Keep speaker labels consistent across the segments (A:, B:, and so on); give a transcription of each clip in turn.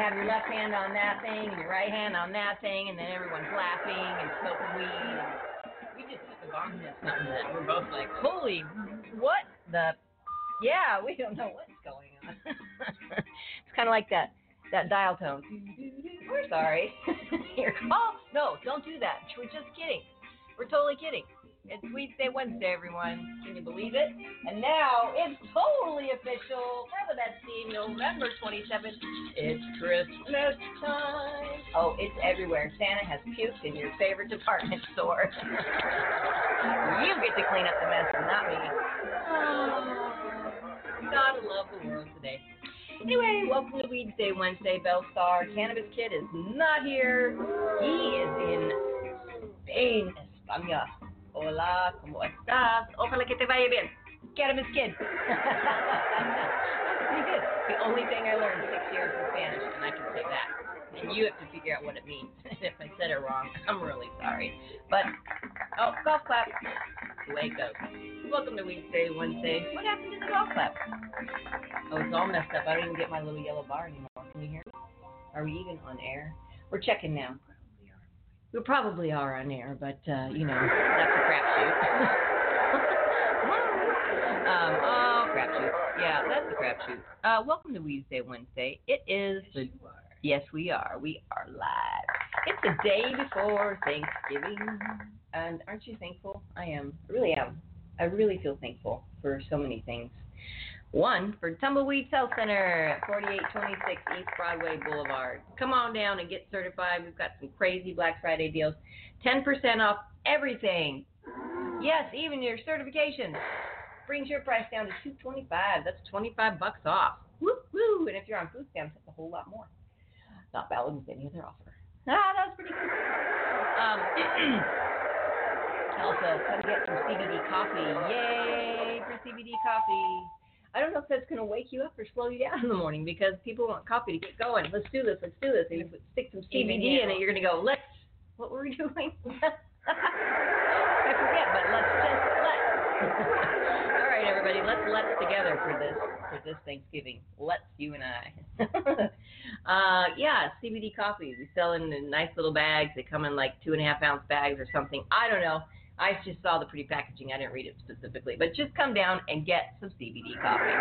A: have your left hand on that thing and your right hand on that thing, and then everyone's laughing and smoking weed. We just took a bomb hit something that we're both like, holy, what the? Yeah, we don't know what's going on. it's kind of like that that dial tone. We're sorry. Here. Oh no, don't do that. We're just kidding. We're totally kidding. It's Weedsday Wednesday, everyone. Can you believe it? And now it's totally official. Remember that scene, November 27th. It's Christmas time. Oh, it's everywhere. Santa has puked in your favorite department store. you get to clean up the mess not me. Oh, gotta love the world today. Anyway, welcome to Weedsday Wednesday. Bellstar Cannabis Kid is not here. He is in Spain, España. Hola, ¿cómo estás? Ojalá que te vaya bien. Cannabis Kid. That's pretty good. The only thing I learned six years in Spanish, and I can say that. And you have to figure out what it means. if I said it wrong, I'm really sorry. But, oh, golf clap. The way it goes. Welcome to Weedsday Wednesday. What happened to the golf clap? Oh, it's all messed up. I don't even get my little yellow bar anymore. Can you hear me? Are we even on air? We're checking now. We probably are on air, but uh, you know, that's a crapshoot. um, oh, crapshoot. Yeah, that's a crapshoot. Uh, welcome to Wednesday Wednesday. It is the yes, we are. We are live. It's the day before Thanksgiving, and aren't you thankful? I am. I really am. I really feel thankful for so many things. One for Tumbleweed Health Center at 4826 East Broadway Boulevard. Come on down and get certified. We've got some crazy Black Friday deals. 10% off everything. Yes, even your certification. Brings your price down to 225. That's 25 bucks off. Woo woo! And if you're on food stamps, that's a whole lot more. Not valid with any other offer. Ah, that was pretty cool. Um, also, come get some CBD coffee. Yay for CBD coffee. I don't know if that's going to wake you up or slow you down in the morning because people want coffee to get going. Let's do this. Let's do this. And you put- stick some CBD in it. You're going to go, let's, what were we doing? I forget, but let's just let. All right, everybody, let's let's together for this for this Thanksgiving. Let's you and I. uh, yeah, CBD coffee. We sell in nice little bags. They come in like two and a half ounce bags or something. I don't know. I just saw the pretty packaging. I didn't read it specifically, but just come down and get some CBD coffee.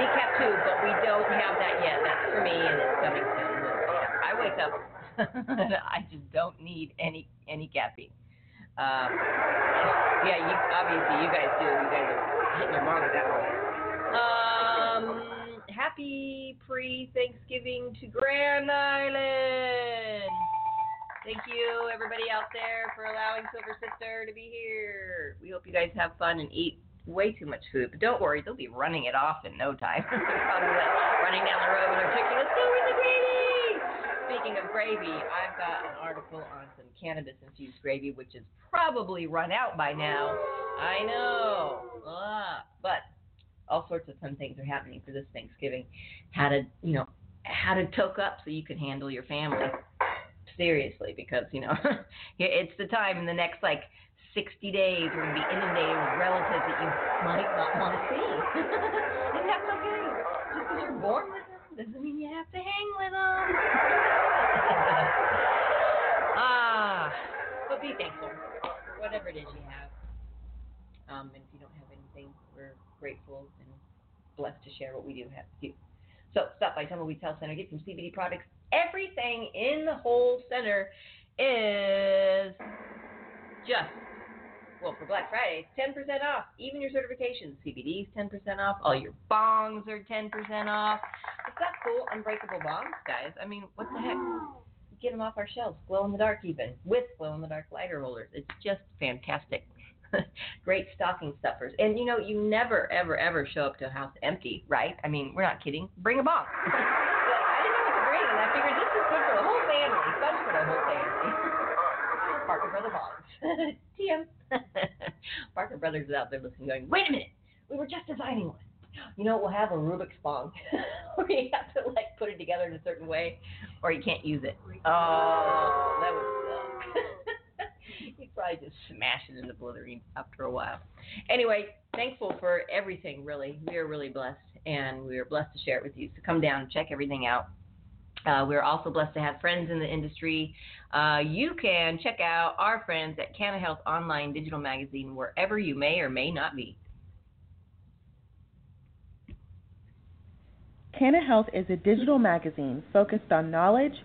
A: Decaf too, but we don't have that yet. That's for me, and it's coming soon. I wake up. I just don't need any any caffeine. Um, yeah, you obviously you guys do. You guys are hitting your mark that one. Um, happy pre-Thanksgiving to Grand Island. Thank you, everybody out there, for allowing Silver Sister to be here. We hope you guys have fun and eat way too much food, but don't worry, they'll be running it off in no time. Running down the road with. Let's go with the gravy. Speaking of gravy, I've got an article on some cannabis infused gravy, which is probably run out by now. I know, ah, but all sorts of fun things are happening for this Thanksgiving. How to, you know, how to toke up so you can handle your family. Seriously because you know it's the time in the next like 60 days we're going to be inundated with relatives that you might not want to see. and that's okay. Just because you're born with them doesn't mean you have to hang with them. ah, but be thankful whatever it is you have. Um, and if you don't have anything, we're grateful and blessed to share what we do have you. So stop by Tumbleweed Health Center, get some CBD products. Everything in the whole center is just well for Black Friday, it's 10% off. Even your certifications, CBD is 10% off. All your bongs are 10% off. It's got cool unbreakable bongs, guys. I mean, what the heck? Get them off our shelves, glow in the dark even, with glow in the dark lighter holders. It's just fantastic. Great stocking stuffers. And you know, you never, ever, ever show up to a house empty, right? I mean, we're not kidding. Bring a bong. I didn't know what to bring, and I figured this is good for the whole family, fun for the whole family. Parker Brother Bongs. TM. Parker Brothers is out there listening, going, wait a minute, we were just designing one. You know, we'll have a Rubik's bong where you have to like put it together in a certain way, or you can't use it. Oh, that would suck. Probably just smash it into blithering after a while. Anyway, thankful for everything. Really, we are really blessed, and we are blessed to share it with you. So come down and check everything out. Uh, we're also blessed to have friends in the industry. Uh, you can check out our friends at Canna Health Online Digital Magazine wherever you may or may not be.
B: Canna Health is a digital magazine focused on knowledge,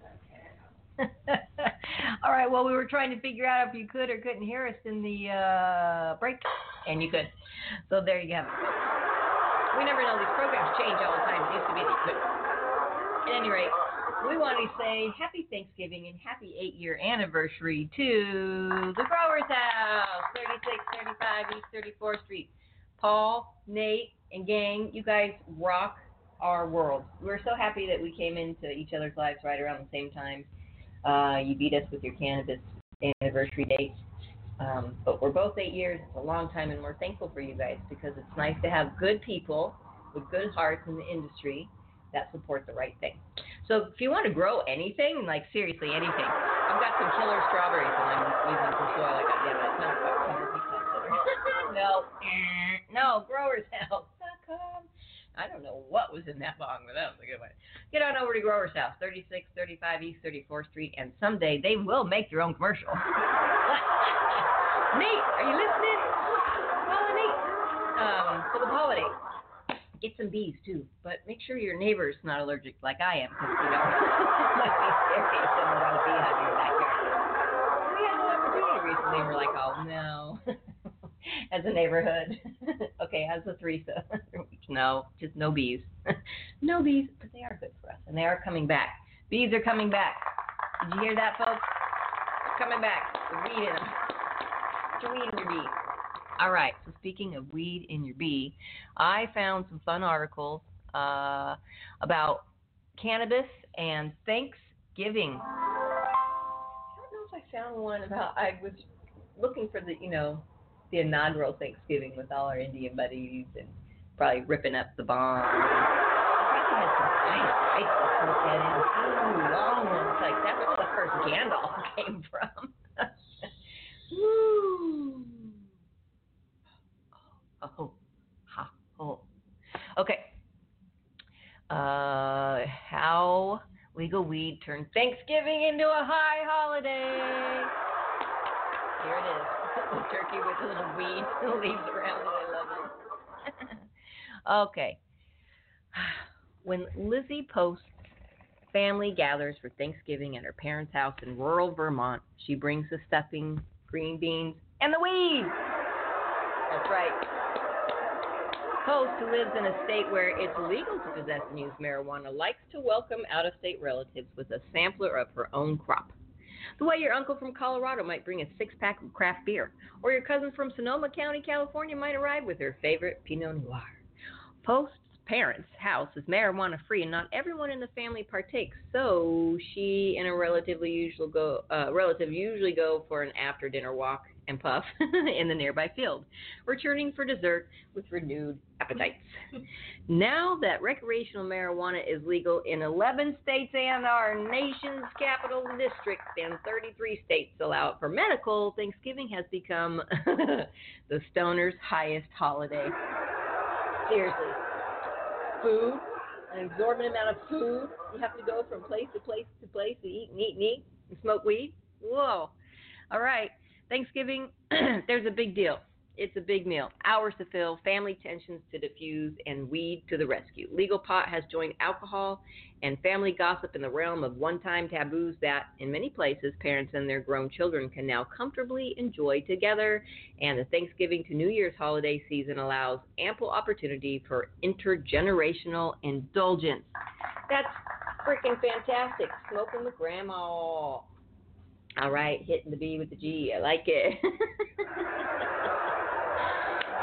A: All right. Well, we were trying to figure out if you could or couldn't hear us in the uh, break, and you could. So there you have it. We never know; these programs change all the time. It used to be you could. At any rate, we want to say happy Thanksgiving and happy eight-year anniversary to the Growers House, 3635 East 34th Street. Paul, Nate, and gang, you guys rock our world. We're so happy that we came into each other's lives right around the same time. Uh, you beat us with your cannabis anniversary date. Um, but we're both eight years. It's a long time, and we're thankful for you guys because it's nice to have good people with good hearts in the industry that support the right thing. So if you want to grow anything, like seriously anything, I've got some killer strawberries that I'm using for soil. I got yeah, but it's not about No, no, growershouse.com. I don't know what was in that bong, but that was a good one. Get on over to Grower's House, 3635 East 34th Street, and someday they will make their own commercial. Nate, are you listening? Call Nate um, for the holiday. Get some bees too, but make sure your neighbor's not allergic like I am, because you know it might be scary if someone got a beehive in your backyard. We had an opportunity recently. We're like, oh no. as a neighborhood. okay, as a threesome. no, just no bees. no bees, but they are good for us, and they are coming back. Bees are coming back. Did you hear that, folks? They're coming back. Weed in them. Weed in your bee. All right. So speaking of weed in your bee, I found some fun articles uh, about cannabis and Thanksgiving. I don't know if I found one about. I was looking for the, you know, the inaugural Thanksgiving with all our Indian buddies and probably ripping up the bomb. That's where the first Gandalf came from. Oh, ha, oh. Okay. Uh, how legal weed turned Thanksgiving into a high holiday. Here it is. Turkey with a little weed leaves around. I love it. okay. When Lizzie Post's family gathers for Thanksgiving at her parents' house in rural Vermont, she brings the stuffing, green beans, and the weed. That's right. Post, who lives in a state where it's legal to possess and use marijuana, likes to welcome out of state relatives with a sampler of her own crop. The way your uncle from Colorado might bring a six pack of craft beer, or your cousin from Sonoma County, California might arrive with her favorite Pinot Noir. Post's parents' house is marijuana free, and not everyone in the family partakes. So she and a relatively usual go uh, relative usually go for an after dinner walk and puff in the nearby field, returning for dessert with renewed appetites. now that recreational marijuana is legal in 11 states and our nation's capital district, and 33 states allow it for medical, Thanksgiving has become the stoner's highest holiday. Seriously. Food, an exorbitant amount of food. You have to go from place to place to place to eat and eat and eat and smoke weed. Whoa. All right. Thanksgiving, there's a big deal. It's a big meal. Hours to fill, family tensions to diffuse, and weed to the rescue. Legal pot has joined alcohol and family gossip in the realm of one time taboos that, in many places, parents and their grown children can now comfortably enjoy together. And the Thanksgiving to New Year's holiday season allows ample opportunity for intergenerational indulgence. That's freaking fantastic. Smoking with grandma. All right, hitting the B with the G. I like it.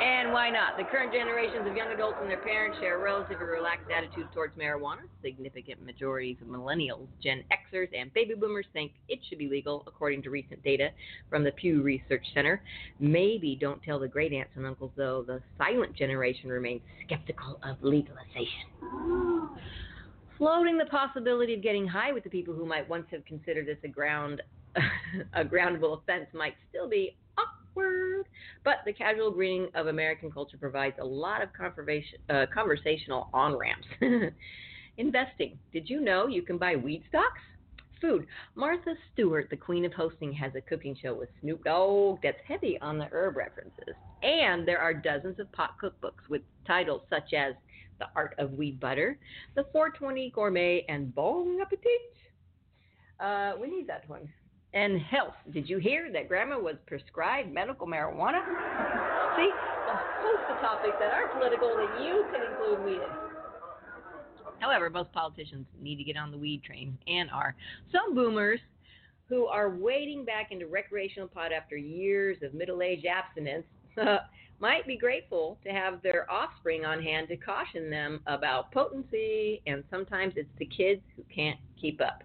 A: and why not? The current generations of young adults and their parents share a relatively relaxed attitude towards marijuana. Significant majorities of millennials, Gen Xers, and baby boomers think it should be legal, according to recent data from the Pew Research Center. Maybe don't tell the great aunts and uncles, though, the silent generation remains skeptical of legalization floating the possibility of getting high with the people who might once have considered this a ground a groundable offense might still be awkward, but the casual greeting of American culture provides a lot of uh, conversational on ramps. Investing. Did you know you can buy weed stocks? Food. Martha Stewart, the queen of hosting, has a cooking show with Snoop Dogg that's heavy on the herb references. And there are dozens of pot cookbooks with titles such as The Art of Weed Butter, The 420 Gourmet, and Bong Appetit. Uh, we need that one and health. Did you hear that grandma was prescribed medical marijuana? See, a host of topics that are political that you can include weed in. However, most politicians need to get on the weed train and are. Some boomers who are wading back into recreational pot after years of middle age abstinence might be grateful to have their offspring on hand to caution them about potency, and sometimes it's the kids who can't keep up.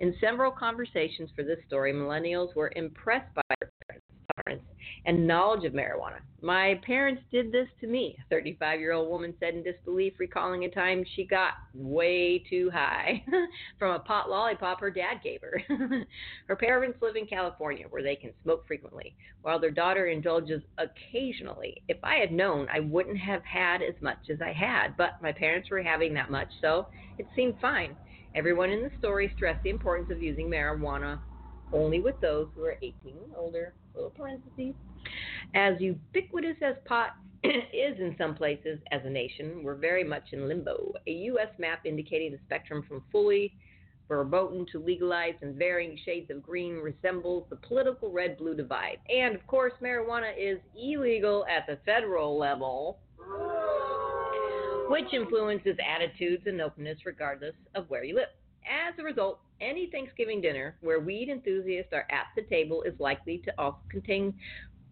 A: In several conversations for this story, millennials were impressed by their parents' tolerance and knowledge of marijuana. My parents did this to me, a 35 year old woman said in disbelief, recalling a time she got way too high from a pot lollipop her dad gave her. her parents live in California, where they can smoke frequently, while their daughter indulges occasionally. If I had known, I wouldn't have had as much as I had, but my parents were having that much, so it seemed fine. Everyone in the story stressed the importance of using marijuana only with those who are 18 and older. Little parentheses. As ubiquitous as pot is in some places as a nation, we're very much in limbo. A U.S. map indicating the spectrum from fully verboten to legalized in varying shades of green resembles the political red blue divide. And of course, marijuana is illegal at the federal level which influences attitudes and openness regardless of where you live. As a result, any Thanksgiving dinner where weed enthusiasts are at the table is likely to also contain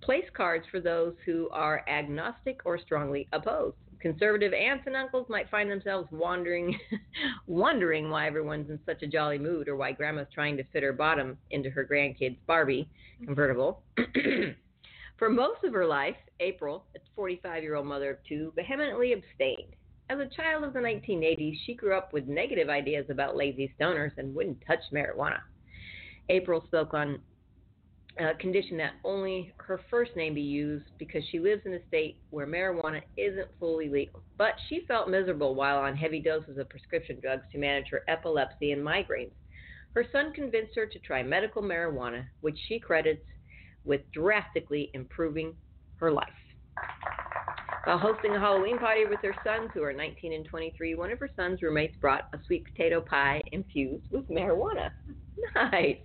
A: place cards for those who are agnostic or strongly opposed. Conservative aunts and uncles might find themselves wondering, wondering why everyone's in such a jolly mood or why grandma's trying to fit her bottom into her grandkid's Barbie convertible. For most of her life, April, a 45 year old mother of two, vehemently abstained. As a child of the 1980s, she grew up with negative ideas about lazy stoners and wouldn't touch marijuana. April spoke on a condition that only her first name be used because she lives in a state where marijuana isn't fully legal. But she felt miserable while on heavy doses of prescription drugs to manage her epilepsy and migraines. Her son convinced her to try medical marijuana, which she credits with drastically improving her life. While hosting a Halloween party with her sons, who are 19 and 23, one of her son's roommates brought a sweet potato pie infused with marijuana. Nice.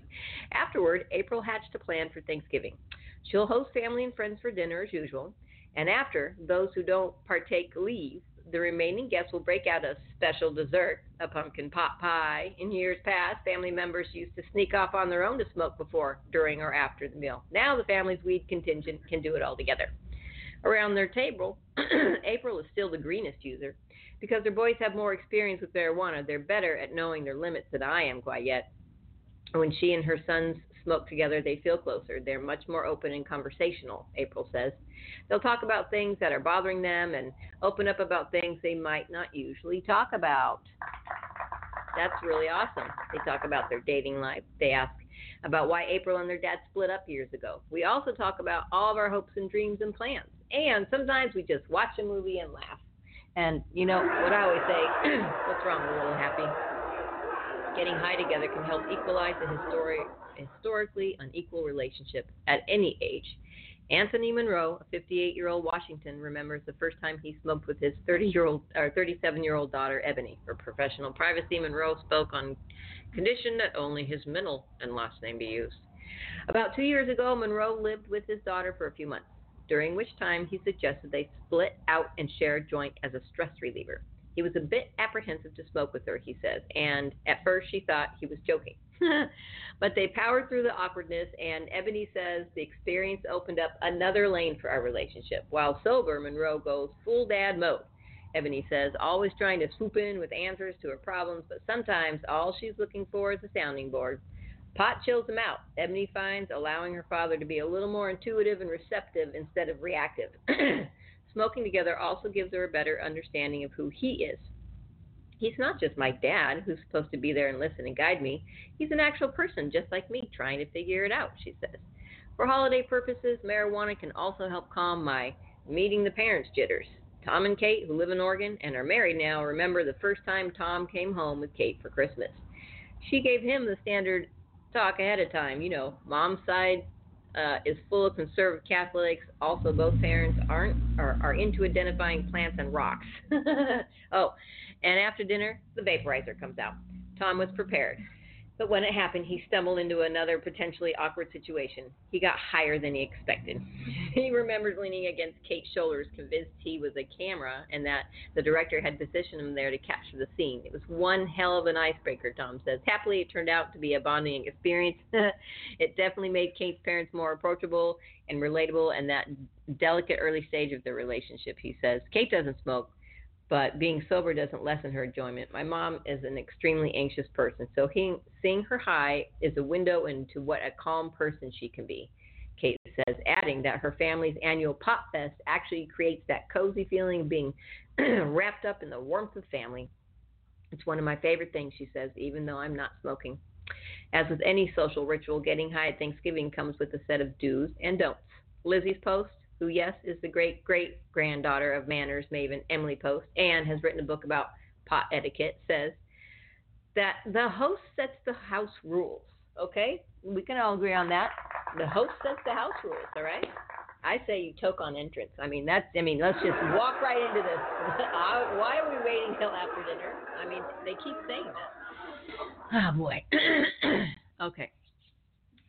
A: Afterward, April hatched a plan for Thanksgiving. She'll host family and friends for dinner as usual, and after, those who don't partake leave. the remaining guests will break out a special dessert, a pumpkin pot pie. In years past, family members used to sneak off on their own to smoke before, during, or after the meal. Now the family's weed contingent can do it all together. Around their table, April is still the greenest user. Because their boys have more experience with marijuana, they're better at knowing their limits than I am quite yet. When she and her sons smoke together, they feel closer. They're much more open and conversational, April says. They'll talk about things that are bothering them and open up about things they might not usually talk about. That's really awesome. They talk about their dating life. They ask about why April and their dad split up years ago. We also talk about all of our hopes and dreams and plans. And sometimes we just watch a movie and laugh. And you know what I always say, what's wrong with a little happy? Getting high together can help equalize a historic, historically unequal relationship at any age. Anthony Monroe, a 58-year-old Washington, remembers the first time he smoked with his 30-year-old or 37-year-old daughter Ebony. For professional privacy, Monroe spoke on condition that only his middle and last name be used. About two years ago, Monroe lived with his daughter for a few months, during which time he suggested they split out and share a joint as a stress reliever. He was a bit apprehensive to smoke with her, he says, and at first she thought he was joking. but they powered through the awkwardness, and Ebony says the experience opened up another lane for our relationship. While sober, Monroe goes full dad mode. Ebony says, always trying to swoop in with answers to her problems, but sometimes all she's looking for is a sounding board. Pot chills him out. Ebony finds allowing her father to be a little more intuitive and receptive instead of reactive. Smoking together also gives her a better understanding of who he is. He's not just my dad who's supposed to be there and listen and guide me. He's an actual person just like me trying to figure it out, she says. For holiday purposes, marijuana can also help calm my meeting the parents jitters. Tom and Kate, who live in Oregon and are married now, remember the first time Tom came home with Kate for Christmas. She gave him the standard talk ahead of time. You know, mom's side uh, is full of conservative Catholics. Also, both parents aren't are, are into identifying plants and rocks. oh, and after dinner, the vaporizer comes out. Tom was prepared. But when it happened, he stumbled into another potentially awkward situation. He got higher than he expected. he remembered leaning against Kate's shoulders, convinced he was a camera and that the director had positioned him there to capture the scene. It was one hell of an icebreaker, Tom says. Happily, it turned out to be a bonding experience. it definitely made Kate's parents more approachable and relatable in that delicate early stage of their relationship, he says. Kate doesn't smoke, but being sober doesn't lessen her enjoyment. My mom is an extremely anxious person, so he, seeing her high is a window into what a calm person she can be. Kate says, adding that her family's annual Pot Fest actually creates that cozy feeling of being wrapped up in the warmth of family. It's one of my favorite things, she says, even though I'm not smoking. As with any social ritual, getting high at Thanksgiving comes with a set of do's and don'ts. Lizzie's post who, yes, is the great great granddaughter of manners maven Emily Post and has written a book about pot etiquette, says that the host sets the house rules. Okay? We can all agree on that. The host sets the house rules, all right? I say you toke on entrance. I mean, that's, I mean, let's just walk right into this. Uh, why are we waiting till after dinner? I mean, they keep saying that. Oh, boy. okay.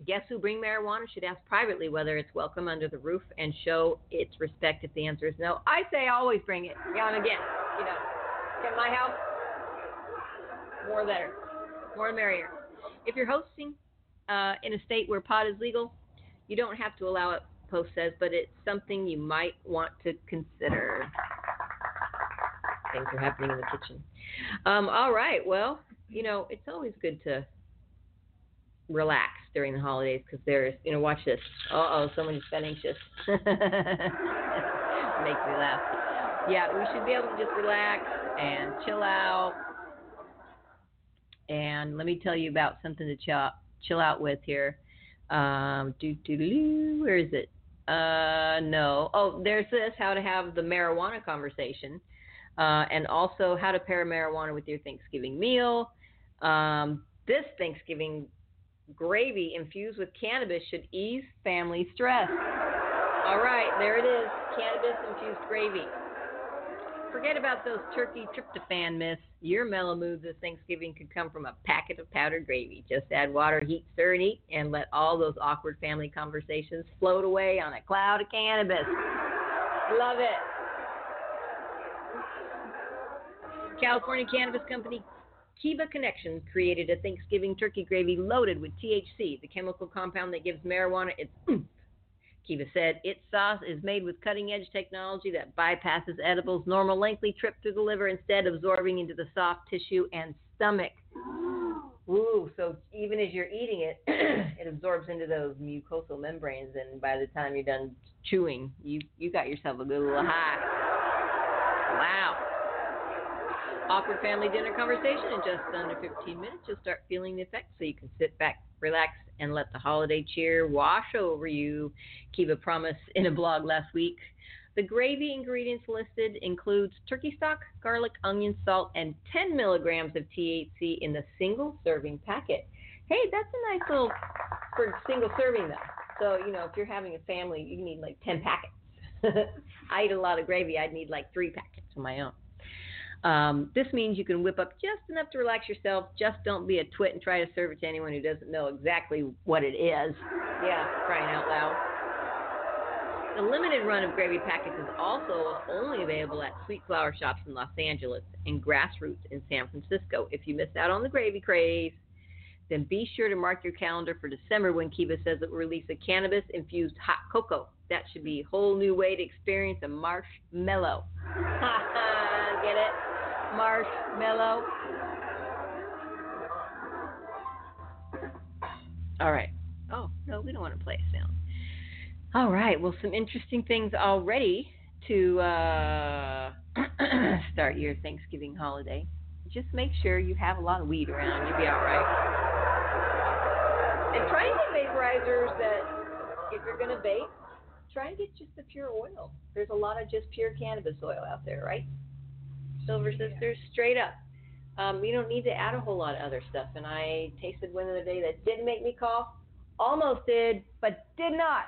A: Guests who bring marijuana should ask privately whether it's welcome under the roof and show its respect if the answer is no. I say always bring it. Yeah, and again, you know, at my house, more better, more merrier. If you're hosting uh, in a state where pot is legal, you don't have to allow it, Post says, but it's something you might want to consider. Things are happening in the kitchen. Um, all right, well, you know, it's always good to relax during the holidays because there's, you know, watch this. Uh oh, someone's been anxious. Makes me laugh. Yeah, we should be able to just relax and chill out. And let me tell you about something to chill, chill out with here. Um, do, do, do, where is it? Uh, no. Oh, there's this how to have the marijuana conversation. Uh, and also how to pair marijuana with your Thanksgiving meal. Um, this Thanksgiving gravy infused with cannabis should ease family stress. All right, there it is cannabis infused gravy. Forget about those turkey tryptophan myths. Your mellow mood this Thanksgiving could come from a packet of powdered gravy. Just add water, heat, stir, and eat, and let all those awkward family conversations float away on a cloud of cannabis. Love it. California cannabis company Kiva Confections created a Thanksgiving turkey gravy loaded with THC, the chemical compound that gives marijuana its oomph. Kiva said its sauce is made with cutting edge technology that bypasses edibles' normal lengthy trip through the liver, instead absorbing into the soft tissue and stomach. Ooh, so even as you're eating it, it absorbs into those mucosal membranes, and by the time you're done chewing, you you got yourself a good little high. Wow. Awkward family dinner conversation in just under 15 minutes. You'll start feeling the effects, so you can sit back, relax, and let the holiday cheer wash over you. Kiva promised in a blog last week. The gravy ingredients listed includes turkey stock, garlic, onion, salt, and 10 milligrams of THC in the single serving packet. Hey, that's a nice little for single serving though. So you know, if you're having a family, you need like 10 packets. I eat a lot of gravy. I'd need like three packets of my own. Um, this means you can whip up just enough to relax yourself. Just don't be a twit and try to serve it to anyone who doesn't know exactly what it is. Yeah, crying out loud. The limited run of gravy packets is also only available at Sweet Flower shops in Los Angeles and Grassroots in San Francisco. If you missed out on the gravy craze, then be sure to mark your calendar for December when Kiva says it will release a cannabis infused hot cocoa. That should be a whole new way to experience a marshmallow. Get it? Marshmallow. All right. Oh, no, we don't want to play a sound. All right. Well, some interesting things already to uh, start your Thanksgiving holiday. Just make sure you have a lot of weed around. You'll be all right. And try and get vaporizers that, if you're going to vape, try and get just the pure oil. There's a lot of just pure cannabis oil out there, right? Silver Sisters, straight up. Um, you don't need to add a whole lot of other stuff. And I tasted one the other day that didn't make me cough. Almost did, but did not.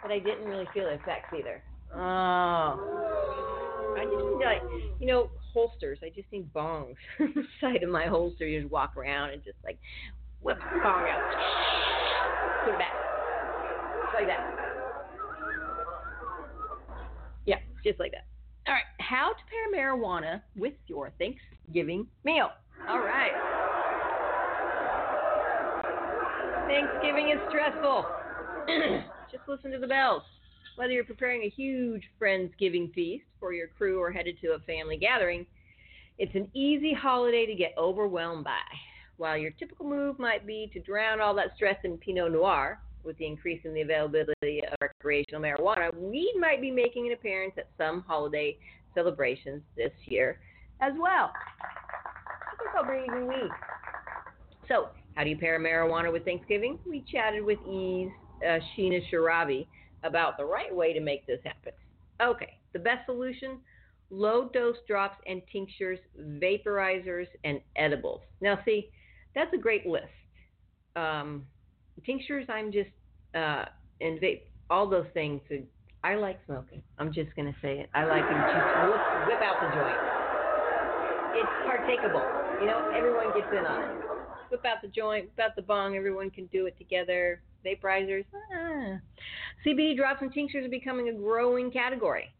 A: But I didn't really feel the effects either. Oh. I just need like, you know, holsters. I just need bongs. on the side of my holster, you just walk around and just like whip the bong out. Put it back. Just like that. Yeah, just like that. All right, how to pair marijuana with your Thanksgiving meal. All right. Thanksgiving is stressful. Just listen to the bells. Whether you're preparing a huge Friendsgiving feast for your crew or headed to a family gathering, it's an easy holiday to get overwhelmed by. While your typical move might be to drown all that stress in Pinot Noir, with the increase in the availability of recreational marijuana, weed might be making an appearance at some holiday celebrations this year as well. So, how do you pair marijuana with Thanksgiving? We chatted with Eaze uh, Sheena Shiravi about the right way to make this happen. Okay, the best solution low dose drops and tinctures, vaporizers, and edibles. Now, see, that's a great list. Um, tinctures, I'm just, uh, and vape, all those things. I like smoking. I'm just to say it. I like to just whip, whip out the joint. It's partakeable. You know, everyone gets in on it. Whip out the joint, whip out the bong. Everyone can do it together. Vaporizers. Ah. CBD drops and tinctures are becoming a growing category.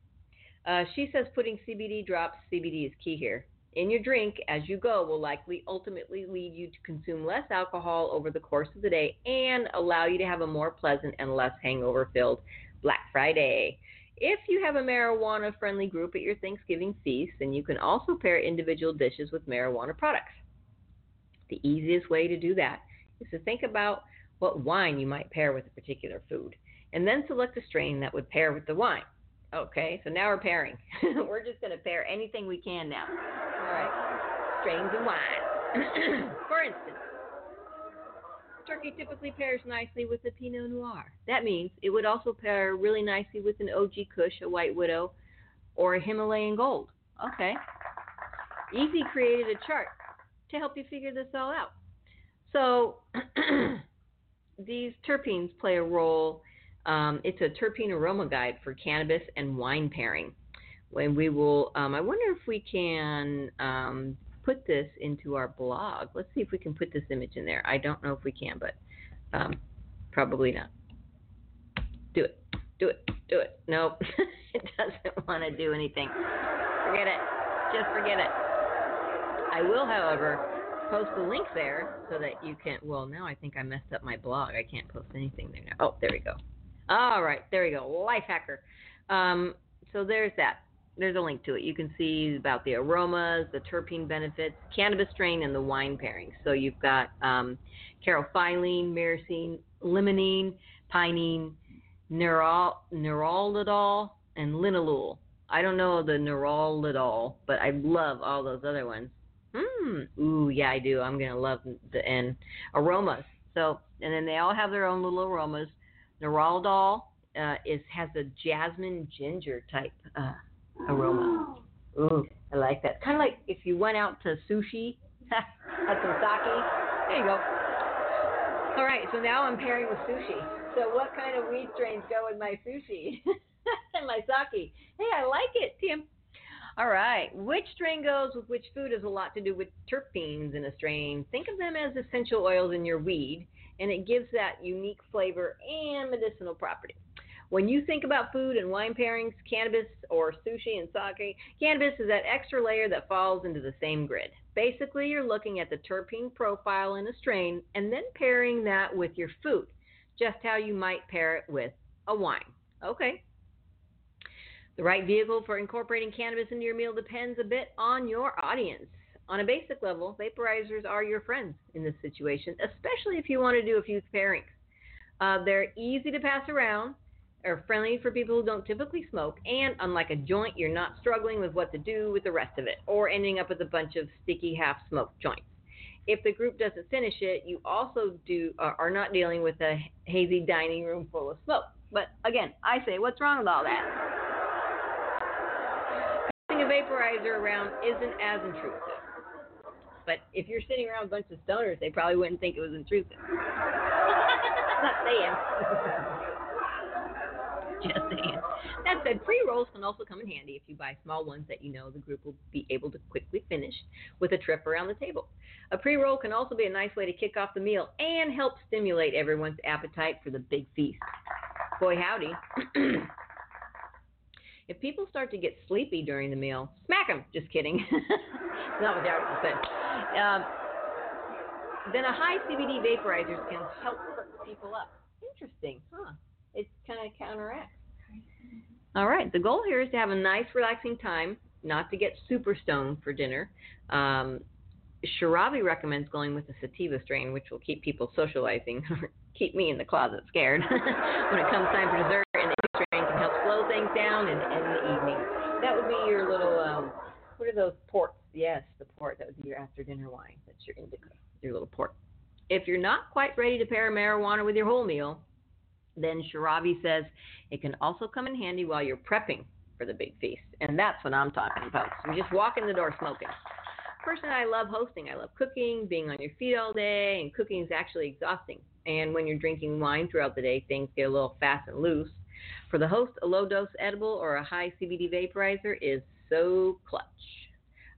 A: Uh, she says putting CBD drops, CBD is key here, in your drink as you go will likely ultimately lead you to consume less alcohol over the course of the day and allow you to have a more pleasant and less hangover filled Black Friday. If you have a marijuana friendly group at your Thanksgiving feast, then you can also pair individual dishes with marijuana products. The easiest way to do that is to think about what wine you might pair with a particular food, and then select a strain that would pair with the wine. Okay, so now we're pairing. we're just going to pair anything we can now. All right, strains of wine. For instance, turkey typically pairs nicely with a Pinot Noir. That means it would also pair really nicely with an OG Kush, a White Widow, or a Himalayan Gold. Okay. Easy created a chart to help you figure this all out. So, these terpenes play a role. Um, it's a terpene aroma guide for cannabis and wine pairing. When we will, um, I wonder if we can um, put this into our blog. Let's see if we can put this image in there. I don't know if we can, but um, probably not. Do it. Do it. Do it. Nope. it doesn't want to do anything. Forget it. Just forget it. I will, however, post the link there so that you can. Well, now I think I messed up my blog. I can't post anything there now. Oh, there we go. All right, there you go. Lifehacker. Um, so there's that. There's a link to it. You can see about the aromas, the terpene benefits, cannabis strain, and the wine pairings. So you've got um, caryophyllene, myrcene, limonene, pinene, nerol, nerolidol, and linalool. I don't know the nerolidol, but I love all those other ones. Hmm. Ooh, yeah, I do. I'm gonna love the and aromas. So, and then they all have their own little aromas. Nerolidol uh, is has a jasmine ginger type uh, aroma. Ooh, I like that. Kind of like if you went out to sushi, had some sake. There you go. All right, so now I'm pairing with sushi. So what kind of weed strains go with my sushi and my sake? Hey, I like it, Tim. All right, which strain goes with which food has a lot to do with terpenes in a strain. Think of them as essential oils in your weed, and it gives that unique flavor and medicinal property. When you think about food and wine pairings, cannabis or sushi and sake, cannabis is that extra layer that falls into the same grid. Basically, you're looking at the terpene profile in a strain and then pairing that with your food, just how you might pair it with a wine. Okay. The right vehicle for incorporating cannabis into your meal depends a bit on your audience. On a basic level, vaporizers are your friends in this situation, especially if you want to do a few pairings. Uh, they're easy to pass around, are friendly for people who don't typically smoke, and unlike a joint, you're not struggling with what to do with the rest of it or ending up with a bunch of sticky half smoked joints. If the group doesn't finish it, you also do uh, are not dealing with a hazy dining room full of smoke. But again, I say, what's wrong with all that? Passing a vaporizer around isn't as intrusive. But if you're sitting around a bunch of stoners, they probably wouldn't think it was intrusive. not saying. Just saying. That said, pre rolls can also come in handy if you buy small ones that you know the group will be able to quickly finish with a trip around the table. A pre roll can also be a nice way to kick off the meal and help stimulate everyone's appetite for the big feast. Boy, howdy. if people start to get sleepy during the meal, smack them. Just kidding. Not what the said. Um, then a high CBD vaporizer can help perk people up. Interesting, huh? it kind of counteracts. All right. The goal here is to have a nice, relaxing time, not to get super stoned for dinner. Um, Shiravi recommends going with a sativa strain, which will keep people socializing, keep me in the closet scared. when it comes time for dessert, and the strain can help slow things down and end the evening. That would be your little, um, what are those ports? Yes, the port. That would be your after dinner wine. That's your indica, your little port. If you're not quite ready to pair marijuana with your whole meal, then Shiravi says it can also come in handy while you're prepping for the big feast. And that's what I'm talking about. So you just walk in the door smoking. Personally, I love hosting. I love cooking, being on your feet all day, and cooking is actually exhausting. And when you're drinking wine throughout the day, things get a little fast and loose. For the host, a low dose edible or a high CBD vaporizer is so clutch.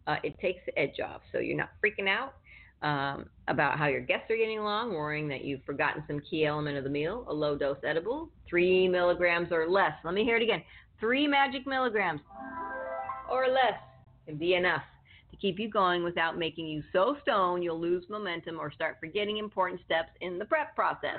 A: Uh, it takes the edge off, so you're not freaking out um, about how your guests are getting along, worrying that you've forgotten some key element of the meal, a low dose edible, three milligrams or less. Let me hear it again. Three magic milligrams or less can be enough to keep you going without making you so stoned you'll lose momentum or start forgetting important steps in the prep process.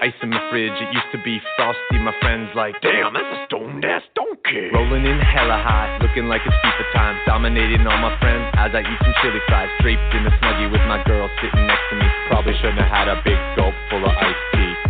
C: Ice in my fridge, it used to be frosty. My friends like, damn, that's a stoned ass donk. Okay. Rolling in hella high, looking like it's FIFA time. Dominating all my friends as I eat some chili fries. Draped in a snuggie with my girl sitting next to me. Probably shouldn't have had a big gulp full of iced tea.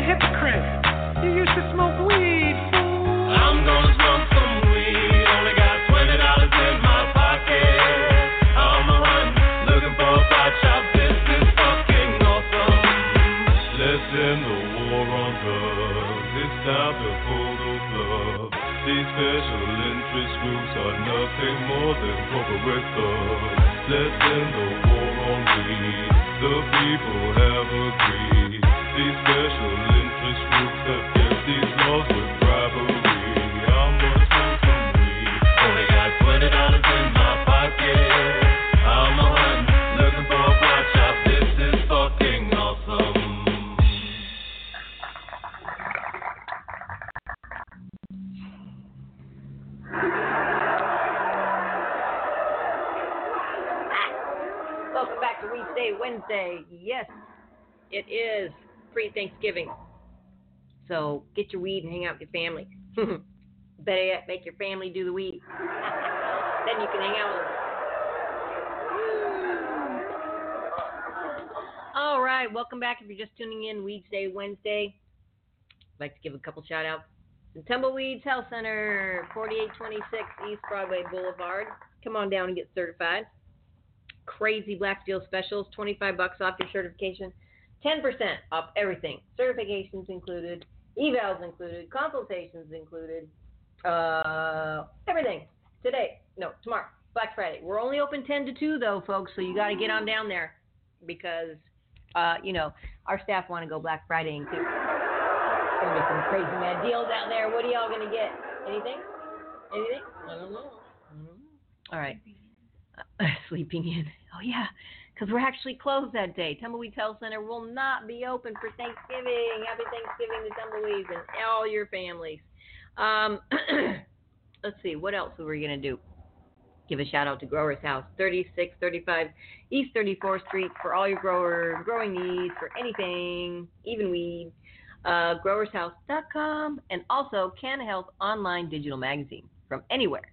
D: A hypocrite. You used to smoke weed.
E: I'm gonna smoke some weed. Only got twenty dollars in my pocket. I'm a hunt, looking for a pot shop. This is fucking awesome. End the war on drugs. It's time to pull those gloves. These special interest groups are nothing more than corporate the war on weed. The people have agreed.
A: Wednesday. Yes, it is pre Thanksgiving. So get your weed and hang out with your family. Better yet, make your family do the weed. then you can hang out with them. All right, welcome back. If you're just tuning in, Weedsday Wednesday. I'd like to give a couple shout outs. The Tumbleweeds Health Center, 4826 East Broadway Boulevard. Come on down and get certified crazy Black Steel specials, 25 bucks off your certification, 10% off everything. Certifications included, evals included, consultations included, uh, everything. Today, no, tomorrow, Black Friday. We're only open 10 to 2 though, folks, so you got to get on down there because, uh, you know, our staff want to go Black Friday and too. Gonna be some crazy mad deals out there. What are y'all gonna get? Anything? Anything? I don't know. Know. All right. Uh, sleeping in. Oh yeah, because we're actually closed that day. Tumbleweed Health Center will not be open for Thanksgiving. Happy Thanksgiving to Tumbleweeds and all your families. Um, let's see, what else are we gonna do? Give a shout out to Growers House, 3635 East 34th Street for all your grower growing needs for anything, even weed. Uh, growershouse.com and also Canna Health online digital magazine from anywhere.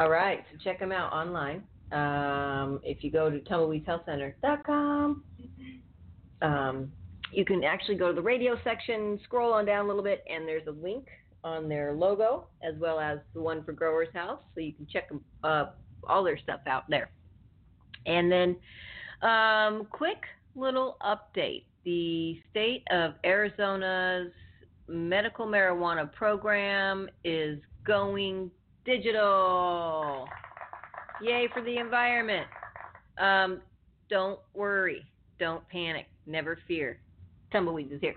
A: All right, so check them out online. Um, if you go to tumbleweedshealthcenter.com, um, you can actually go to the radio section, scroll on down a little bit, and there's a link on their logo as well as the one for Growers House, so you can check uh, all their stuff out there. And then, um, quick little update: the state of Arizona's medical marijuana program is going digital. Yay for the environment. Um, don't worry. Don't panic. Never fear. Tumbleweeds is here.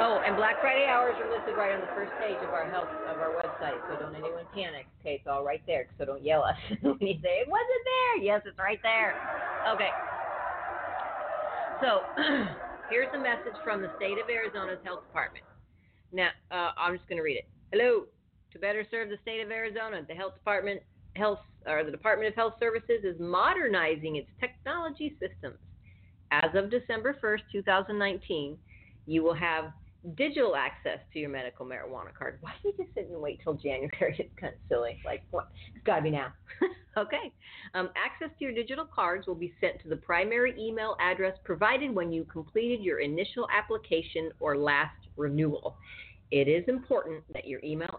A: Oh, and Black Friday hours are listed right on the first page of our health of our website, so don't anyone panic. Okay, it's all right there, so don't yell us when you say it wasn't there. Yes, it's right there. Okay. So here's a message from the state of Arizona's health department. Now, uh, I'm just going to read it. Hello. To better serve the state of Arizona, the health department health or the Department of Health Services is modernizing its technology systems. As of December 1st, 2019, you will have digital access to your medical marijuana card. Why do you just sit and wait till January? It's kind of silly. Like, what? It's got to be now. okay. Um, access to your digital cards will be sent to the primary email address provided when you completed your initial application or last renewal. It is important that your email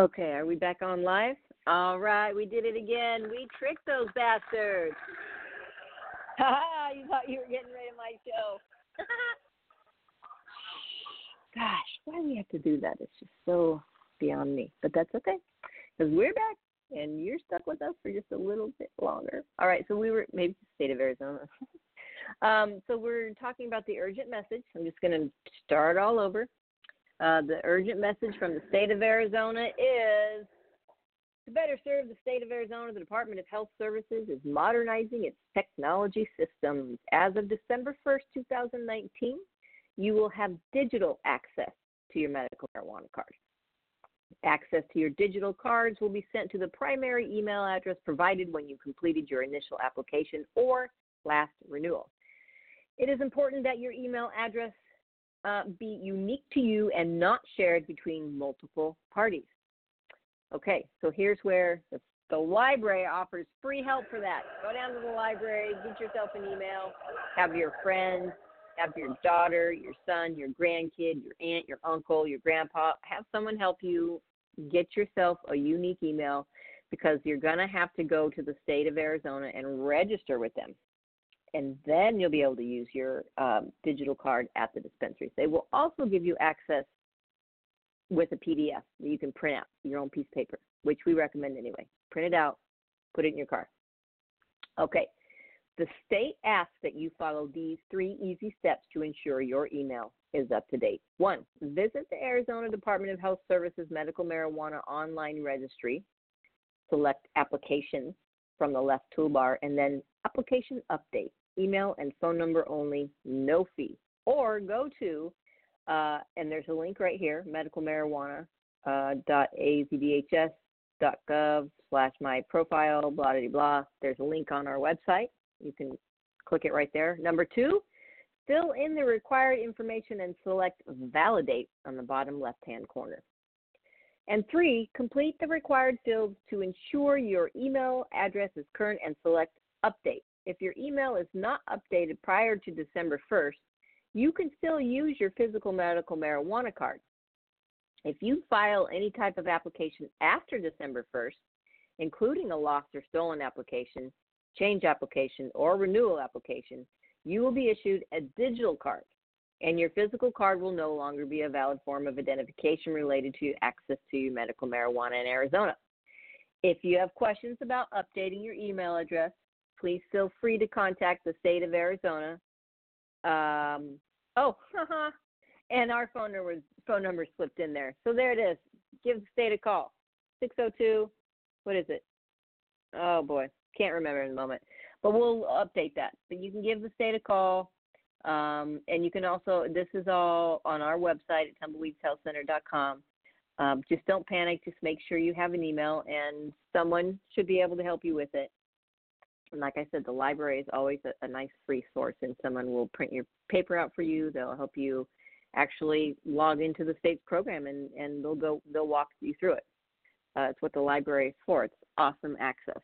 A: Okay, are we back on live? All right, we did it again. We tricked those bastards. Ha you thought you were getting rid of my show. Gosh, why do we have to do that? It's just so beyond me. But that's okay, because we're back, and you're stuck with us for just a little bit longer. All right, so we were maybe the state of Arizona. um, so we're talking about the urgent message. I'm just going to start all over. Uh, the urgent message from the state of Arizona is to better serve the state of Arizona, the Department of Health Services is modernizing its technology systems. As of December 1st, 2019, you will have digital access to your medical marijuana card. Access to your digital cards will be sent to the primary email address provided when you completed your initial application or last renewal. It is important that your email address uh, be unique to you and not shared between multiple parties. Okay, so here's where the, the library offers free help for that. Go down to the library, get yourself an email, have your friends, have your daughter, your son, your grandkid, your aunt, your uncle, your grandpa, have someone help you get yourself a unique email because you're going to have to go to the state of Arizona and register with them and then you'll be able to use your um, digital card at the dispensaries. They will also give you access with a PDF that you can print out your own piece of paper, which we recommend anyway. Print it out, put it in your car. Okay. The state asks that you follow these three easy steps to ensure your email is up to date. One, visit the Arizona Department of Health Services Medical Marijuana online registry. Select application from the left toolbar and then application update. Email and phone number only, no fee. Or go to, uh, and there's a link right here, medicalmarijuana uh, slash my profile, blah, blah, blah. There's a link on our website. You can click it right there. Number two, fill in the required information and select validate on the bottom left hand corner. And three, complete the required fields to ensure your email address is current and select update. If your email is not updated prior to December 1st, you can still use your physical medical marijuana card. If you file any type of application after December 1st, including a lost or stolen application, change application, or renewal application, you will be issued a digital card, and your physical card will no longer be a valid form of identification related to access to medical marijuana in Arizona. If you have questions about updating your email address, please feel free to contact the state of Arizona. Um, oh, and our phone number phone number slipped in there. So there it is. Give the state a call. 602 what is it? Oh boy, can't remember in a moment. But we'll update that. But you can give the state a call. Um, and you can also, this is all on our website at tumbleweedshealthcenter.com. Um, just don't panic. Just make sure you have an email, and someone should be able to help you with it. And like I said, the library is always a, a nice free source, and someone will print your paper out for you. They'll help you actually log into the state's program, and, and they'll go they'll walk you through it. Uh, it's what the library is for. It's awesome access.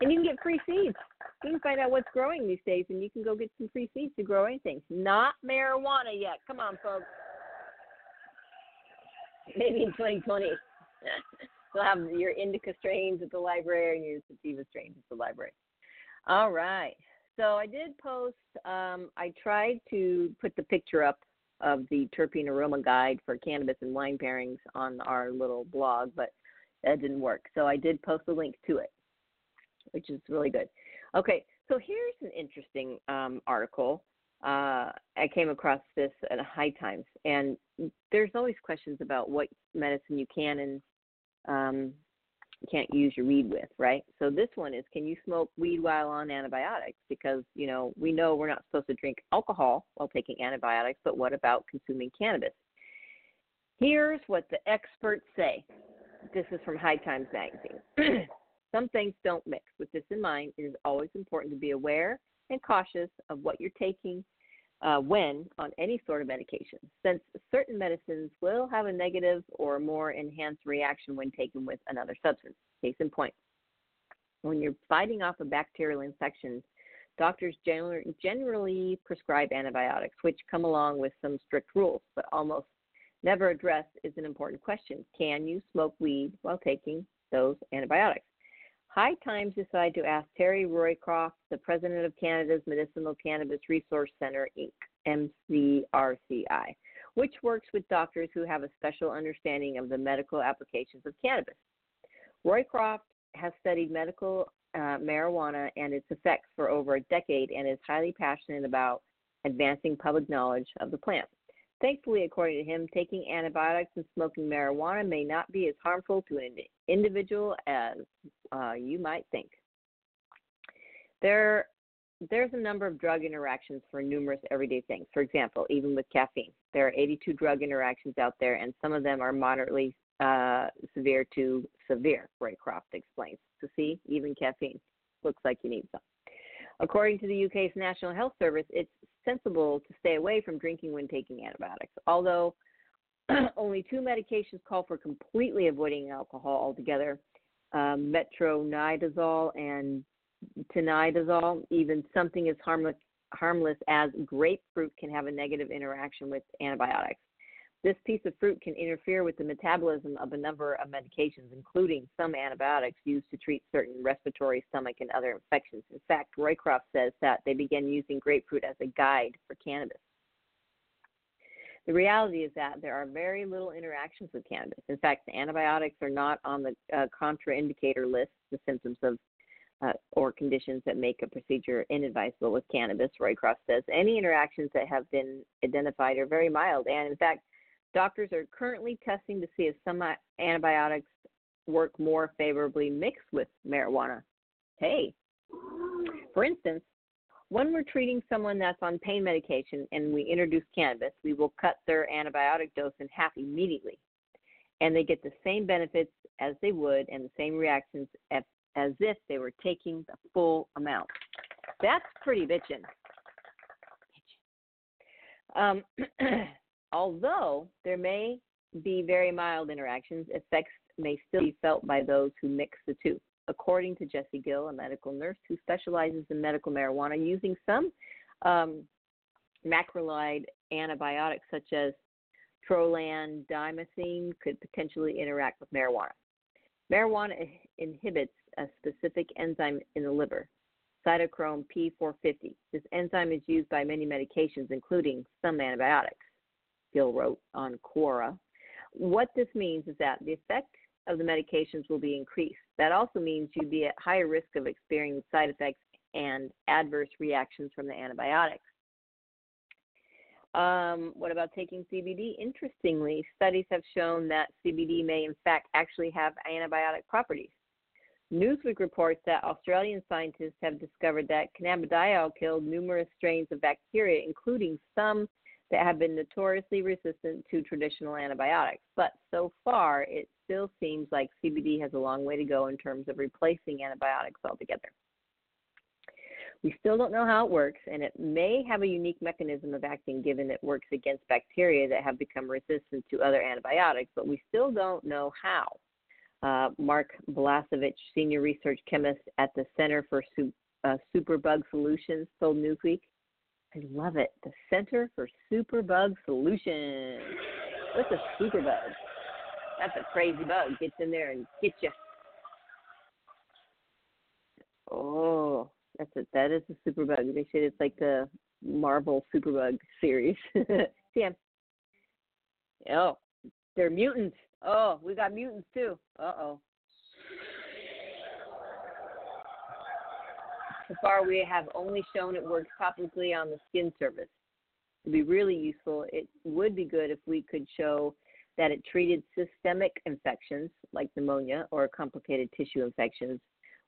A: And you can get free seeds. You can find out what's growing these days, and you can go get some free seeds to grow anything. Not marijuana yet. Come on, folks. Maybe in 2020. You'll have your indica strains at the library and your sativa strains at the library. All right. So I did post, um, I tried to put the picture up of the terpene aroma guide for cannabis and wine pairings on our little blog, but that didn't work. So I did post a link to it, which is really good. Okay, so here's an interesting um, article. Uh, I came across this at High Times, and there's always questions about what medicine you can and um, can't use your weed with, right? So this one is can you smoke weed while on antibiotics? Because, you know, we know we're not supposed to drink alcohol while taking antibiotics, but what about consuming cannabis? Here's what the experts say. This is from High Times Magazine. Some things don't mix. With this in mind, it is always important to be aware and cautious of what you're taking uh, when on any sort of medication, since certain medicines will have a negative or more enhanced reaction when taken with another substance. Case in point, when you're fighting off a bacterial infection, doctors generally, prescribe antibiotics, which come along with some strict rules, but almost never addressed is an important question. Can you smoke weed while taking those antibiotics? High Times decided to ask Terry Roycroft, the president of Canada's Medicinal Cannabis Resource Center, Inc., MCRCI, which works with doctors who have a special understanding of the medical applications of cannabis. Roycroft has studied medical uh, marijuana and its effects for over a decade and is highly passionate about advancing public knowledge of the plant. Thankfully, according to him, taking antibiotics and smoking marijuana may not be as harmful to an individual as uh, you might think. There, there's a number of drug interactions for numerous everyday things. For example, even with caffeine, there are 82 drug interactions out there, and some of them are moderately uh, severe to severe. Roycroft explains. So, see, even caffeine looks like you need some. According to the UK's National Health Service, it's sensible to stay away from drinking when taking antibiotics. Although only two medications call for completely avoiding alcohol altogether um, metronidazole and tinidazole. Even something as harmless, harmless as grapefruit can have a negative interaction with antibiotics. This piece of fruit can interfere with the metabolism of a number of medications, including some antibiotics used to treat certain respiratory, stomach, and other infections. In fact, Roycroft says that they began using grapefruit as a guide for cannabis. The reality is that there are very little interactions with cannabis. In fact, the antibiotics are not on the uh, contraindicator list, the symptoms of uh, or conditions that make a procedure inadvisable with cannabis, Roycroft says. Any interactions that have been identified are very mild, and in fact, doctors are currently testing to see if some antibiotics work more favorably mixed with marijuana. Hey, for instance, when we're treating someone that's on pain medication and we introduce cannabis, we will cut their antibiotic dose in half immediately. And they get the same benefits as they would and the same reactions as, if they were taking the full amount. That's pretty bitchin'. Um, although there may be very mild interactions, effects may still be felt by those who mix the two according to Jessie Gill, a medical nurse who specializes in medical marijuana, using some um, macrolide antibiotics such as troleandomycin could potentially interact with marijuana. Marijuana inhibits a specific enzyme in the liver, cytochrome P450. This enzyme is used by many medications, including some antibiotics, Gill wrote on Quora. What this means is that the effect of the medications will be increased. That also means you'd be at higher risk of experiencing side effects and adverse reactions from the antibiotics. Um, what about taking CBD? Interestingly, studies have shown that CBD may, in fact, actually have antibiotic properties. Newsweek reports that Australian scientists have discovered that cannabidiol killed numerous strains of bacteria, including some that have been notoriously resistant to traditional antibiotics. But so far, it still seems like CBD has a long way to go in terms of replacing antibiotics altogether. We still don't know how it works, and it may have a unique mechanism of acting given it works against bacteria that have become resistant to other antibiotics, but we still don't know how. Uh, Mark Blaskovich, senior research chemist at the Center for Su- uh, Superbug Solutions, told Newsweek, I love it. The Center for Superbug Solutions. What's a superbug? That's a crazy bug. Gets in there and gets you. Oh, that's it. that is a superbug. They said it's like the Marvel superbug series. See Oh, they're mutants. Oh, we got mutants too. Uh oh. So far, we have only shown it works topically on the skin surface. To be really useful, it would be good if we could show that it treated systemic infections like pneumonia or complicated tissue infections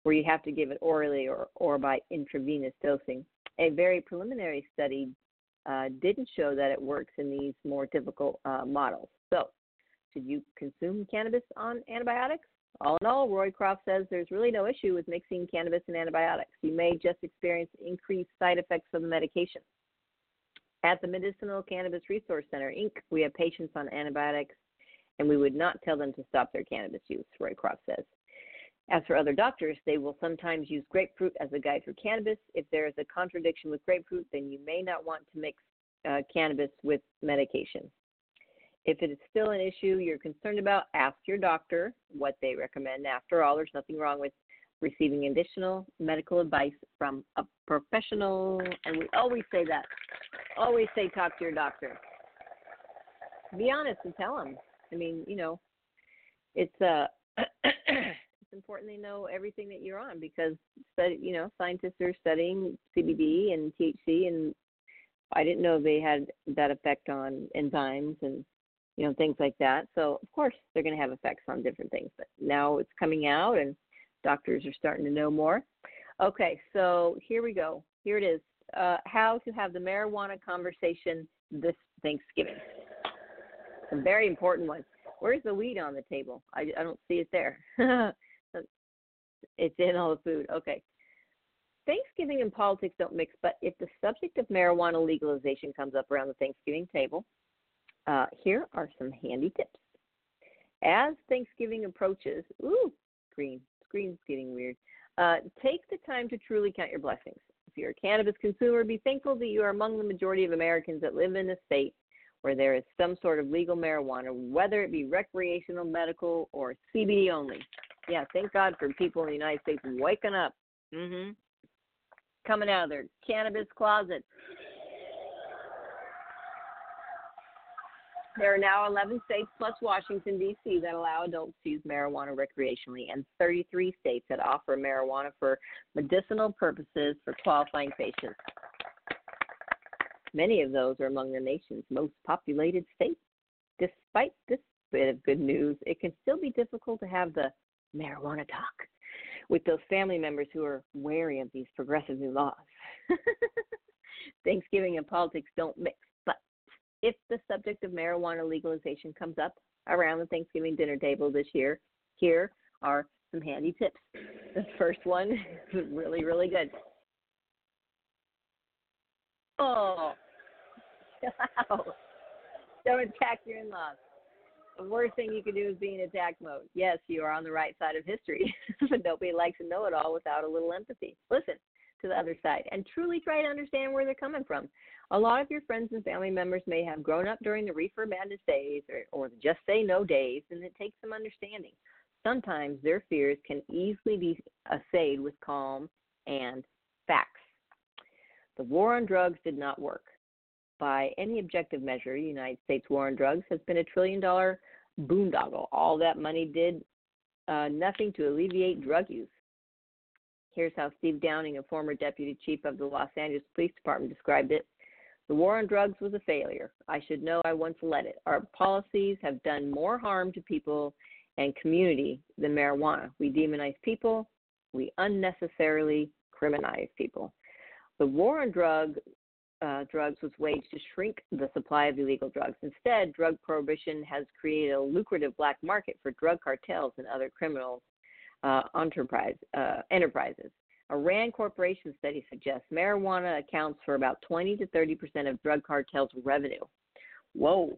A: where you have to give it orally or, or by intravenous dosing. A very preliminary study uh, didn't show that it works in these more difficult uh, models. So, should you consume cannabis on antibiotics? All in all, Roycroft says there's really no issue with mixing cannabis and antibiotics. You may just experience increased side effects of the medication. At the Medicinal Cannabis Resource Center, Inc., we have patients on antibiotics, and we would not tell them to stop their cannabis use, Roycroft says. As for other doctors, they will sometimes use grapefruit as a guide for cannabis. If there is a contradiction with grapefruit, then you may not want to mix uh, cannabis with medication. If it is still an issue you're concerned about, ask your doctor what they recommend. After all, there's nothing wrong with receiving additional medical advice from a professional. And we always say that. Always say talk to your doctor. Be honest and tell them. I mean, you know, it's uh it's important they know everything that you're on because you know, scientists are studying CBD and THC and I didn't know they had that effect on enzymes and you know things like that. So of course they're going to have effects on different things. But now it's coming out and doctors are starting to know more. Okay, so here we go. Here it is. Uh, how to have the marijuana conversation this Thanksgiving. A very important one. Where's the weed on the table? I, I don't see it there. it's in all the food. Okay. Thanksgiving and politics don't mix, but if the subject of marijuana legalization comes up around the Thanksgiving table, uh, here are some handy tips. As Thanksgiving approaches, ooh, green, screen's getting weird. Uh, take the time to truly count your blessings. If you're a cannabis consumer, be thankful that you are among the majority of Americans that live in a state where there is some sort of legal marijuana, whether it be recreational, medical, or CBD only. Yeah, thank God for people in the United States waking up, mm-hmm. coming out of their cannabis closets There are now 11 states plus Washington, D.C. that allow adults to use marijuana recreationally, and 33 states that offer marijuana for medicinal purposes for qualifying patients. Many of those are among the nation's most populated states. Despite this bit of good news, it can still be difficult to have the marijuana talk with those family members who are wary of these progressive new laws. Thanksgiving and politics don't mix, if the subject of marijuana legalization comes up around the Thanksgiving dinner table this year, here are some handy tips. The first one is really, really good. Oh. Don't attack your in laws. The worst thing you can do is be in attack mode. Yes, you are on the right side of history, but nobody likes to know it all without a little empathy. Listen to the other side and truly try to understand where they're coming from. A lot of your friends and family members may have grown up during the reefer madness days or, or the just say no days, and it takes some understanding. Sometimes their fears can easily be assayed with calm and facts. The war on drugs did not work. By any objective measure, the United States war on drugs has been a trillion dollar boondoggle. All that money did uh, nothing to alleviate drug use. Here's how Steve Downing, a former deputy chief of the Los Angeles Police Department, described it. The war on drugs was a failure. I should know I once led it. Our policies have done more harm to people and community than marijuana. We demonize people, we unnecessarily criminalize people. The war on drug, uh, drugs was waged to shrink the supply of illegal drugs. Instead, drug prohibition has created a lucrative black market for drug cartels and other criminal uh, enterprise, uh, enterprises. A RAND Corporation study suggests marijuana accounts for about 20 to 30 percent of drug cartels' revenue. Whoa,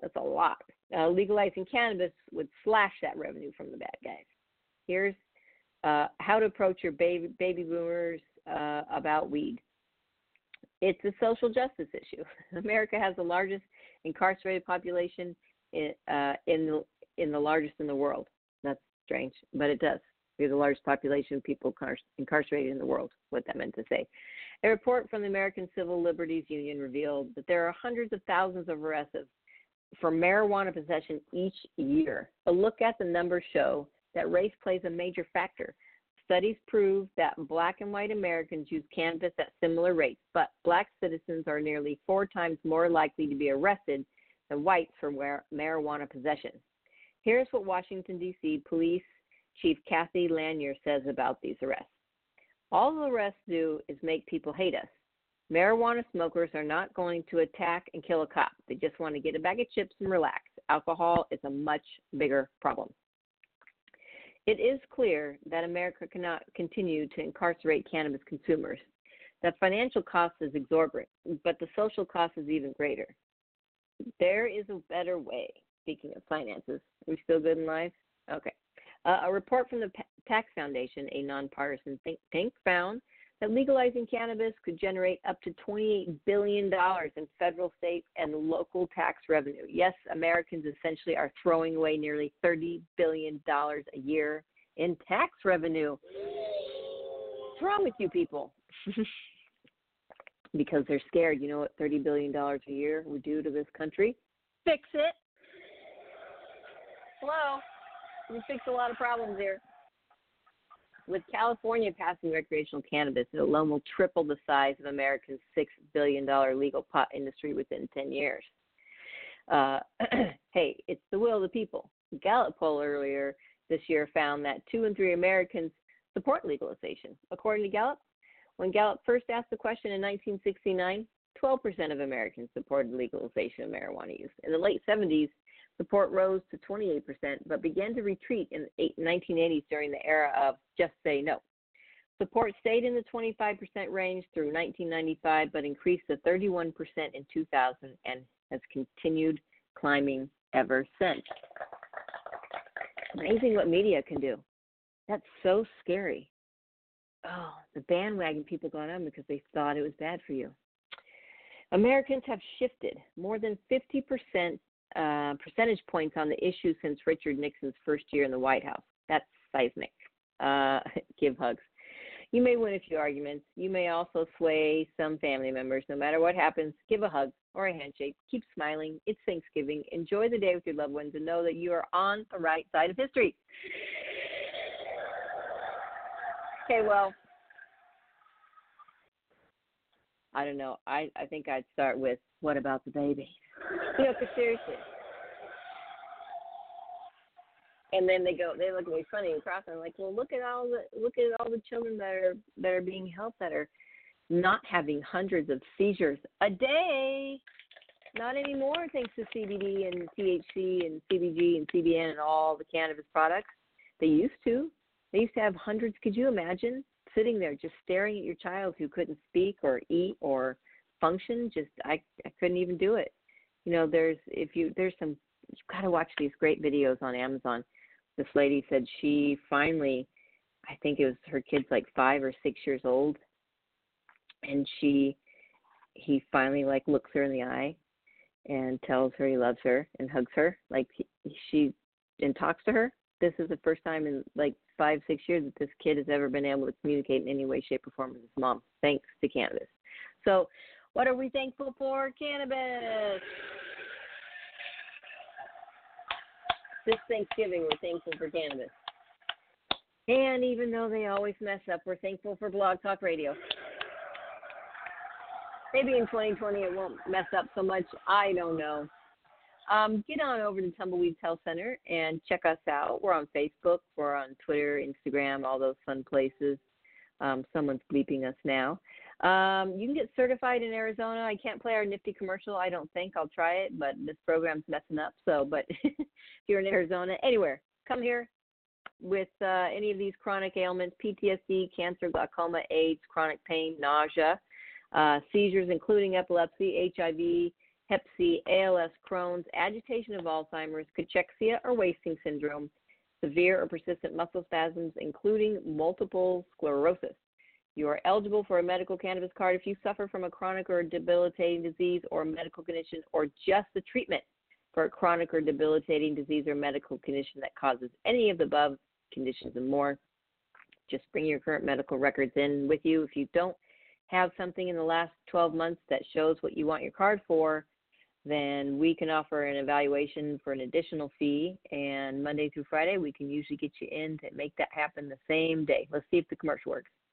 A: that's a lot. Uh, legalizing cannabis would slash that revenue from the bad guys. Here's uh, how to approach your baby, baby boomers uh, about weed. It's a social justice issue. America has the largest incarcerated population in, uh, in the in the largest in the world. Strange, but it does. We have the largest population of people incarcerated in the world. What that meant to say. A report from the American Civil Liberties Union revealed that there are hundreds of thousands of arrests for marijuana possession each year. A look at the numbers show that race plays a major factor. Studies prove that black and white Americans use cannabis at similar rates, but black citizens are nearly four times more likely to be arrested than whites for marijuana possession. Here's what Washington, D.C. Police Chief Cathy Lanier says about these arrests. All the arrests do is make people hate us. Marijuana smokers are not going to attack and kill a cop. They just want to get a bag of chips and relax. Alcohol is a much bigger problem. It is clear that America cannot continue to incarcerate cannabis consumers. The financial cost is exorbitant, but the social cost is even greater. There is a better way. Speaking of finances, we still good in life? Okay. Uh, a report from the Tax Foundation, a nonpartisan think tank, found that legalizing cannabis could generate up to $28 billion in federal, state, and local tax revenue. Yes, Americans essentially are throwing away nearly $30 billion a year in tax revenue. What's wrong with you people? because they're scared. You know what $30 billion a year would do to this country? Fix it. Hello? We fix a lot of problems here. With California passing recreational cannabis, it alone will triple the size of America's $6 billion legal pot industry within 10 years. Uh, hey, it's the will of the people. Gallup poll earlier this year found that two in three Americans support legalization. According to Gallup, when Gallup first asked the question in 1969, 12% of Americans supported legalization of marijuana use. In the late 70s, Support rose to 28%, but began to retreat in the 1980s during the era of just say no. Support stayed in the 25% range through 1995, but increased to 31% in 2000 and has continued climbing ever since. Amazing what media can do. That's so scary. Oh, the bandwagon people got on because they thought it was bad for you. Americans have shifted. More than 50% uh, percentage points on the issue since Richard Nixon's first year in the White House. That's seismic. Uh, give hugs. You may win a few arguments. You may also sway some family members. No matter what happens, give a hug. or a handshake. Keep smiling. It's Thanksgiving. Enjoy the day with your loved ones and know that you are on the right side of history. Okay, well, I don't know. I, I think I'd start with what about the baby? You know, 'cause seriously. And then they go, they look at me funny across. I'm like, well, look at all the look at all the children that are that are being helped that are not having hundreds of seizures a day. Not anymore, thanks to CBD and THC and CBG and CBN and all the cannabis products. They used to. They used to have hundreds. Could you imagine sitting there just staring at your child who couldn't speak or eat or function? Just I I couldn't even do it. You know, there's if you there's some you've got to watch these great videos on Amazon. This lady said she finally, I think it was her kid's like five or six years old, and she he finally like looks her in the eye and tells her he loves her and hugs her. Like he, she and talks to her. This is the first time in like five six years that this kid has ever been able to communicate in any way shape or form with his mom thanks to cannabis so what are we thankful for cannabis this thanksgiving we're thankful for cannabis and even though they always mess up we're thankful for blog talk radio maybe in 2020 it won't mess up so much. I don't know. Um, get on over to Tumbleweeds Health Center and check us out. We're on Facebook, we're on Twitter, Instagram, all those fun places. Um, someone's bleeping us now. Um, you can get certified in Arizona. I can't play our nifty commercial. I don't think I'll try it, but this program's messing up. So, but if you're in Arizona, anywhere, come here with uh, any of these chronic ailments: PTSD, cancer, glaucoma, AIDS, chronic pain, nausea uh, seizures including epilepsy, HIV, Hep C, ALS, Crohn's, agitation of Alzheimer's, cachexia or wasting syndrome, severe or persistent muscle spasms, including multiple sclerosis. You are eligible for a medical cannabis card if you suffer from a chronic or debilitating disease or medical condition or just the treatment for a chronic or debilitating disease or medical condition that causes any of the above conditions and more. Just bring your current medical records in with you. If you don't have something in the last 12 months that shows what you want your card for, then we can offer an evaluation for an additional fee. And Monday through Friday, we can usually get you in to make that happen the same day. Let's see if the commercial works.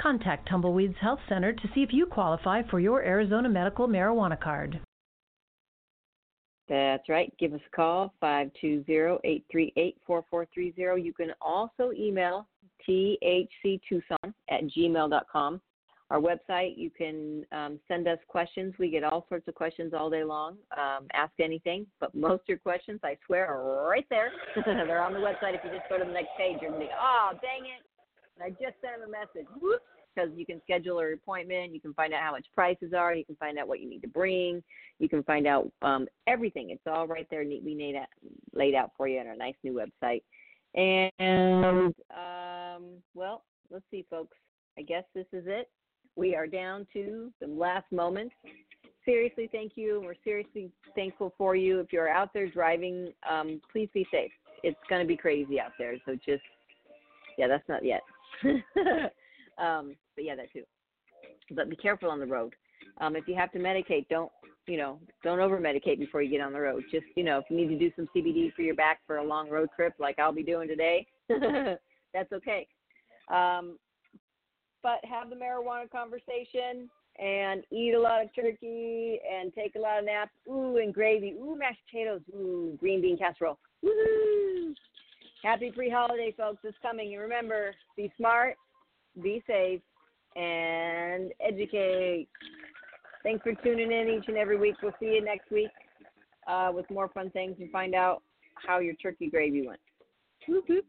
F: Contact Tumbleweeds Health Center to see if you qualify for your Arizona medical marijuana card.
A: That's right. Give us a call, 520-838-4430. You can also email thctucson at gmail.com. Our website, you can um, send us questions. We get all sorts of questions all day long. Um, ask anything, but most of your questions, I swear, are right there. They're on the website. If you just go to the next page, you're going to be, oh, dang it. I just sent him a message. Whoops because you can schedule an appointment. You can find out how much prices are. You can find out what you need to bring. You can find out um, everything. It's all right there, neatly laid out, laid out for you on our nice new website. And um, well, let's see, folks. I guess this is it. We are down to the last moments. Seriously, thank you. We're seriously thankful for you. If you're out there driving, um, please be safe. It's going to be crazy out there. So just, yeah, that's not yet. um, but yeah, that too. But be careful on the road. Um, if you have to medicate, don't you know, don't over medicate before you get on the road. Just you know, if you need to do some CBD for your back for a long road trip, like I'll be doing today, that's okay. Um, but have the marijuana conversation and eat a lot of turkey and take a lot of naps. Ooh, and gravy. Ooh, mashed potatoes. Ooh, green bean casserole. Woo! Happy pre holiday, folks. It's coming. And remember, be smart, be safe, and educate. Thanks for tuning in each and every week. We'll see you next week uh, with more fun things and find out how your turkey gravy went. Thank you.